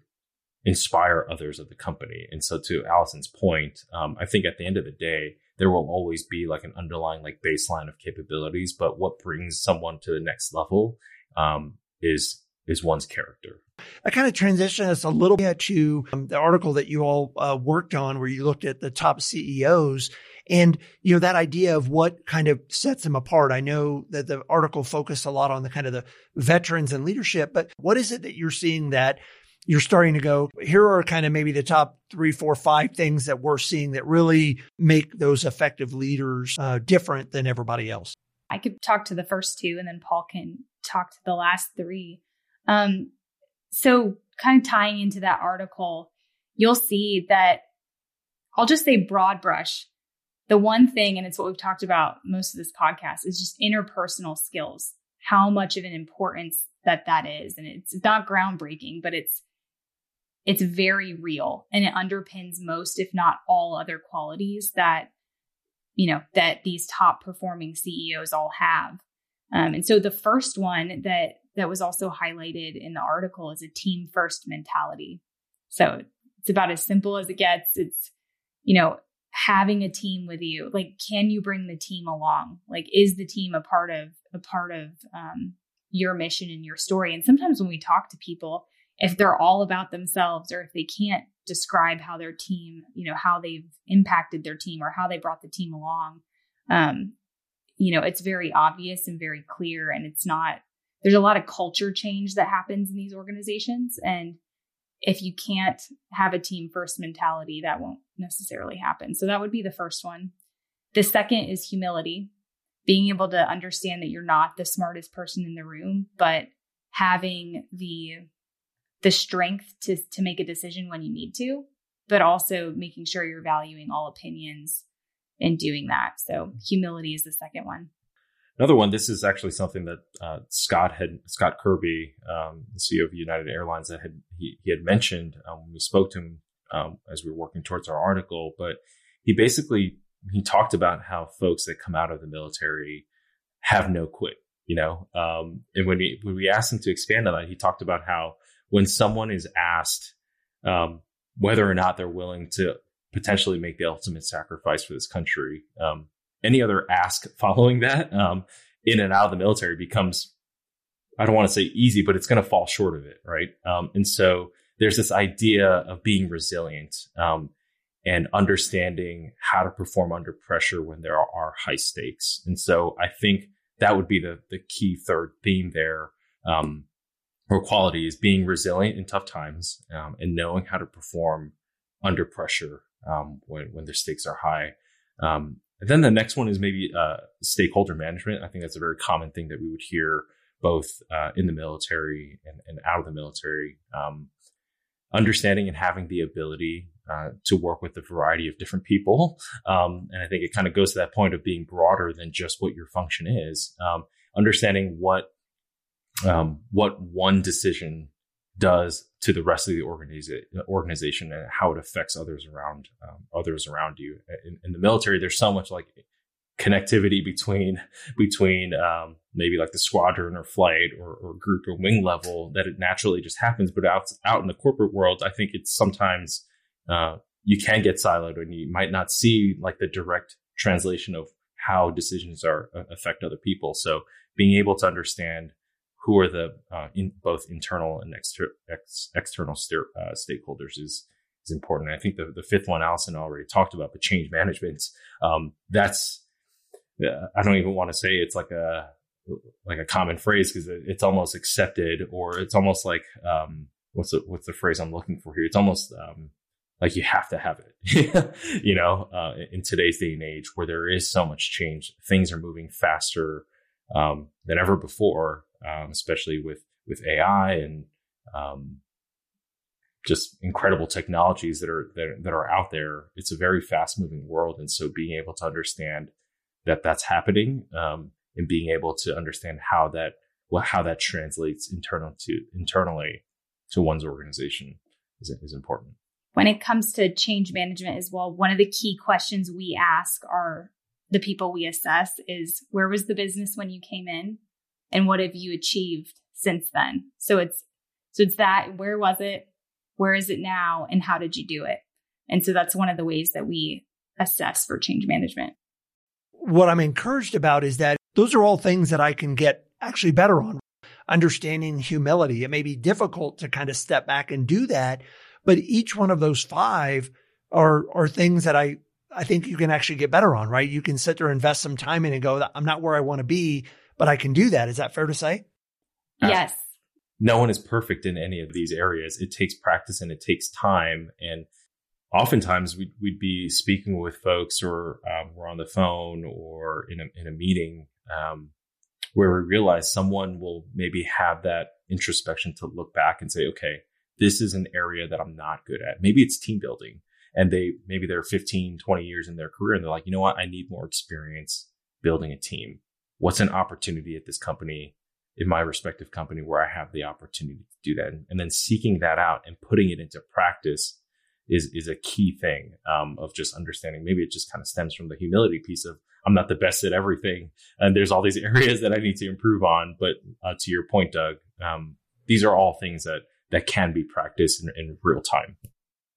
inspire others of the company. And so, to Alison's point, um, I think at the end of the day, there will always be like an underlying like baseline of capabilities, but what brings someone to the next level um, is is one's character. I kind of transition us a little bit to um, the article that you all uh, worked on, where you looked at the top CEOs and you know that idea of what kind of sets them apart. I know that the article focused a lot on the kind of the veterans and leadership, but what is it that you're seeing that you're starting to go, here are kind of maybe the top three, four, five things that we're seeing that really make those effective leaders uh, different than everybody else. I could talk to the first two and then Paul can talk to the last three. Um, so, kind of tying into that article, you'll see that I'll just say broad brush. The one thing, and it's what we've talked about most of this podcast, is just interpersonal skills. How much of an importance that that is, and it's not groundbreaking, but it's it's very real and it underpins most, if not all, other qualities that, you know, that these top performing CEOs all have. Um, and so the first one that that was also highlighted in the article is a team first mentality. So it's about as simple as it gets. It's, you know, having a team with you. Like, can you bring the team along? Like, is the team a part of a part of um, your mission and your story? And sometimes when we talk to people, if they're all about themselves or if they can't describe how their team, you know, how they've impacted their team or how they brought the team along, um, you know, it's very obvious and very clear. And it's not, there's a lot of culture change that happens in these organizations. And if you can't have a team first mentality, that won't necessarily happen. So that would be the first one. The second is humility, being able to understand that you're not the smartest person in the room, but having the the strength to to make a decision when you need to, but also making sure you're valuing all opinions and doing that. So humility is the second one. Another one. This is actually something that uh, Scott had Scott Kirby, um, the CEO of United Airlines, that had he, he had mentioned um, when we spoke to him um, as we were working towards our article. But he basically he talked about how folks that come out of the military have no quit. You know, um, and when we when we asked him to expand on that, he talked about how when someone is asked um, whether or not they're willing to potentially make the ultimate sacrifice for this country, um, any other ask following that um, in and out of the military becomes I don't want to say easy, but it's going to fall short of it, right? Um, and so there's this idea of being resilient um, and understanding how to perform under pressure when there are high stakes. And so I think that would be the the key third theme there, um, or quality is being resilient in tough times um, and knowing how to perform under pressure um, when when the stakes are high. Um, and then the next one is maybe uh, stakeholder management. I think that's a very common thing that we would hear both uh, in the military and, and, out of the military. Um, understanding and having the ability uh, to work with a variety of different people. Um, and I think it kind of goes to that point of being broader than just what your function is. Um, understanding what um, what one decision does to the rest of the organiza- organization and how it affects others around um, others around you. In, in, the military, there's so much like connectivity between between um, maybe like the squadron or flight or, or, group or wing level that it naturally just happens. But out out in the corporate world, I think it's sometimes uh, you can get siloed and you might not see like the direct translation of how decisions are uh, affect other people. So being able to understand who are the uh, in, both internal and exter- ex- external st- uh, stakeholders is is important. I think the, the fifth one Alison already talked about, but change management. Um, that's uh, I don't even want to say it's like a like a common phrase because it, it's almost accepted or it's almost like um, what's the what's the phrase I'm looking for here? It's almost um, like you have to have it. (laughs) you know, uh, in today's day and age where there is so much change, things are moving faster um, than ever before, um, especially with with AI and um, just incredible technologies that are, that, that are out there. It's a very fast moving world, and so being able to understand that that's happening um, and being able to understand how that well, how that translates internal to internally to one's organization is, is important. When it comes to change management as well, one of the key questions we ask our the people we assess is where was the business when you came in and what have you achieved since then? So it's so it's that where was it? Where is it now? And how did you do it? And so that's one of the ways that we assess for change management what I'm encouraged about is that those are all things that I can get actually better on. Understanding humility. It may be difficult to kind of step back and do that, but each one of those five are, are things that I, I think you can actually get better on, right? You can sit there, invest some time in and go, I'm not where I want to be, but I can do that. Is that fair to say? Yes. No one is perfect in any of these areas. It takes practice and it takes time. And oftentimes we'd, we'd be speaking with folks or um, we're on the phone or in a, in a meeting um, where we realize someone will maybe have that introspection to look back and say, okay, this is an area that I'm not good at. Maybe it's team building and they, maybe they're 15, 20 years in their career and they're like, you know what? I need more experience building a team. What's an opportunity at this company in my respective company where I have the opportunity to do that? And then seeking that out and putting it into practice is is a key thing um, of just understanding. Maybe it just kind of stems from the humility piece of I'm not the best at everything, and there's all these (laughs) areas that I need to improve on. But uh, to your point, Doug, um, these are all things that that can be practiced in, in real time.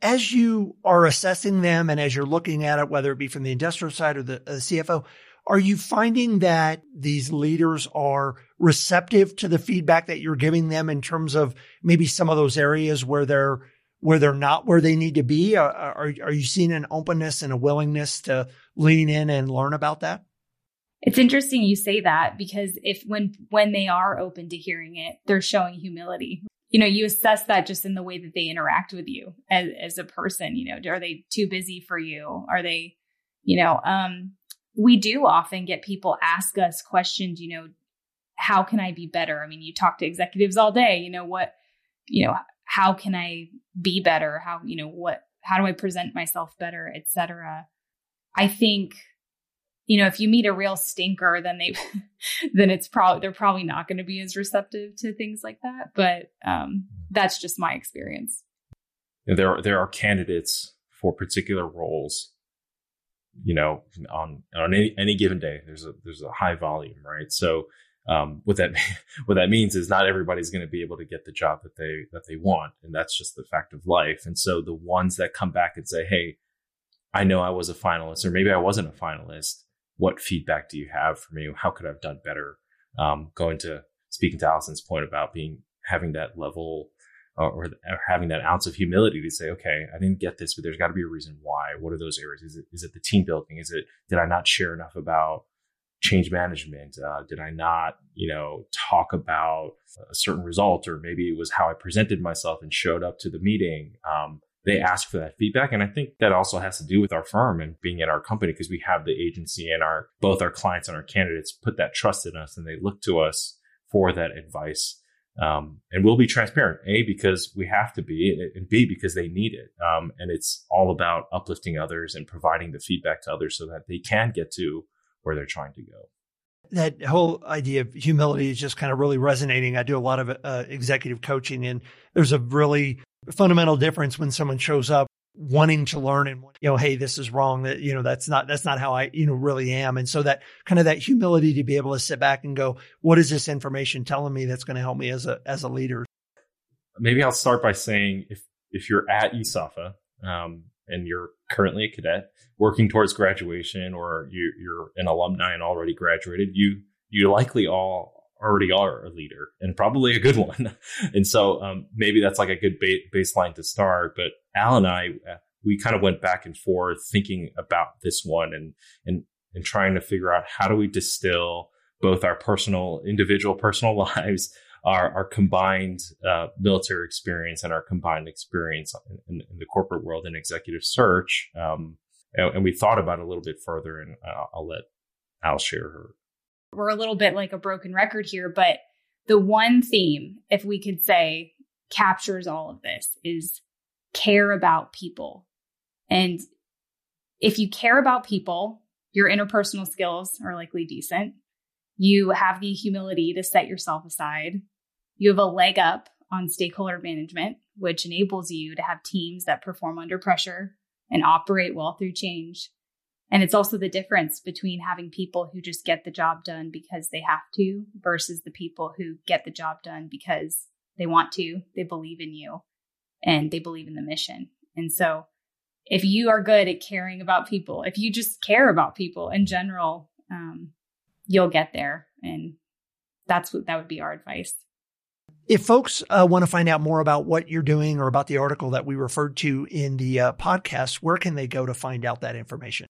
As you are assessing them, and as you're looking at it, whether it be from the industrial side or the uh, CFO, are you finding that these leaders are receptive to the feedback that you're giving them in terms of maybe some of those areas where they're where they're not where they need to be? Are, are, are you seeing an openness and a willingness to lean in and learn about that? It's interesting you say that because if when when they are open to hearing it, they're showing humility. You know, you assess that just in the way that they interact with you as as a person. You know, are they too busy for you? Are they, you know, um, we do often get people ask us questions. You know, how can I be better? I mean, you talk to executives all day. You know what, you know how can I be better? How, you know, what, how do I present myself better, etc. I think, you know, if you meet a real stinker, then they, (laughs) then it's probably, they're probably not going to be as receptive to things like that. But um, that's just my experience. There are, there are candidates for particular roles you know, on on any, any given day, there's a there's a high volume, right? So um, what that (laughs) what that means is not everybody's going to be able to get the job that they that they want, and that's just the fact of life. And so the ones that come back and say, "Hey, I know I was a finalist, or maybe I wasn't a finalist. What feedback do you have for me? How could I have done better?" Um, going to speaking to Alison's point about being having that level or, or, having that ounce of humility to say, okay, I didn't get this, but there's got to be a reason why. What are those areas? Is it is it the team building? Is it did I not share enough about change management? Uh, did I not, you know, talk about a certain result, or maybe it was how I presented myself and showed up to the meeting? Um, they ask for that feedback, and I think that also has to do with our firm and being at our company because we have the agency and our both our clients and our candidates put that trust in us, and they look to us for that advice. Um, and we'll be transparent, A, because we have to be, and B, because they need it. Um, and it's all about uplifting others and providing the feedback to others so that they can get to where they're trying to go. That whole idea of humility is just kind of really resonating. I do a lot of uh, executive coaching, and there's a really fundamental difference when someone shows up wanting to learn and you know hey this is wrong that you know that's not that's not how i you know really am and so that kind of that humility to be able to sit back and go what is this information telling me that's going to help me as a as a leader maybe i'll start by saying if if you're at usafa um, and you're currently a cadet working towards graduation or you, you're an alumni and already graduated you you likely all already are a leader and probably a good (laughs) one. and so um, maybe that's like a good ba- baseline to start. But Al and I, uh, we kind of went back and forth thinking about this one and and and trying to figure out how do we distill both our personal, individual, personal (laughs) lives, our our combined uh, military experience, and our combined experience in, in, in the corporate world and executive search. Um, and, and, we thought about it a little bit further, and I'll, I'll let Al share her we're a little bit like a broken record here, but the one theme, if we could say, captures all of this is care about people. And if you care about people, your interpersonal skills are likely decent. You have the humility to set yourself aside. You have a leg up on stakeholder management, which enables you to have teams that perform under pressure and operate well through change. And it's also the difference between having people who just get the job done because they have to versus the people who get the job done because they want to, they believe in you, and they believe in the mission. And so, if you are good at caring about people, if you just care about people in general, um, you'll get there. And that's what that would be our advice. If folks uh, want to find out more about what you're doing or about the article that we referred to in the uh, podcast, where can they go to find out that information?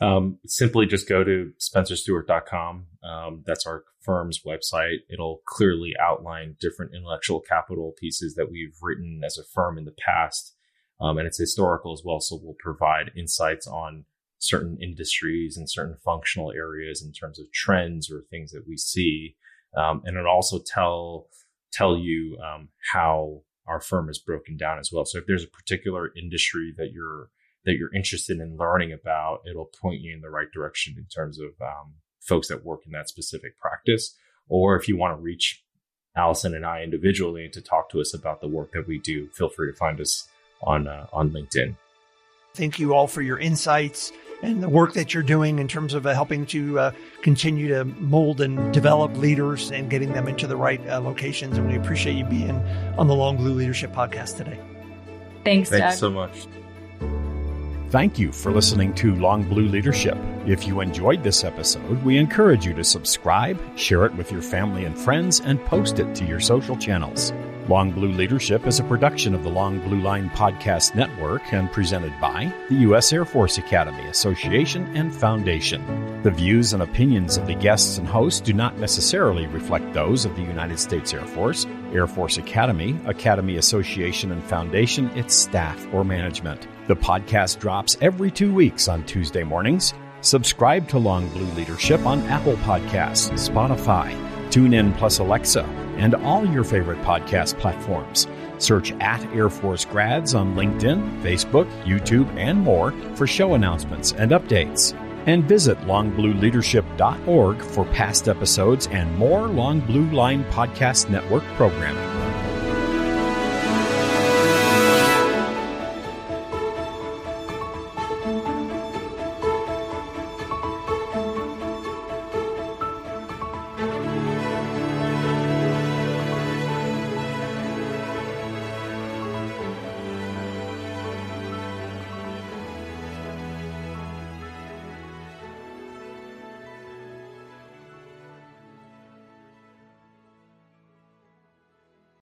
Um, simply just go to spencerstuart.com. Um, that's our firm's website. It'll clearly outline different intellectual capital pieces that we've written as a firm in the past. Um, and it's historical as well. So we'll provide insights on certain industries and certain functional areas in terms of trends or things that we see. Um, and it'll also tell, tell you um, how our firm is broken down as well. So if there's a particular industry that you're that you're interested in learning about, it'll point you in the right direction in terms of um, folks that work in that specific practice. Or if you want to reach Alison and I individually to talk to us about the work that we do, feel free to find us on uh, on LinkedIn. Thank you all for your insights and the work that you're doing in terms of uh, helping to uh, continue to mold and develop leaders and getting them into the right uh, locations. And we appreciate you being on the Long Blue Leadership Podcast today. Thanks, Thanks Doug. so much. Thank you for listening to Long Blue Leadership. If you enjoyed this episode, we encourage you to subscribe, share it with your family and friends, and post it to your social channels. Long Blue Leadership is a production of the Long Blue Line Podcast Network and presented by the U.S. Air Force Academy Association and Foundation. The views and opinions of the guests and hosts do not necessarily reflect those of the United States Air Force, Air Force Academy, Academy Association and Foundation, its staff, or management. The podcast drops every two weeks on Tuesday mornings. Subscribe to Long Blue Leadership on Apple Podcasts, Spotify, TuneIn plus Alexa, and all your favorite podcast platforms. Search at Air Force Grads on LinkedIn, Facebook, YouTube, and more for show announcements and updates. And visit longblueleadership.org for past episodes and more Long Blue Line Podcast Network programming.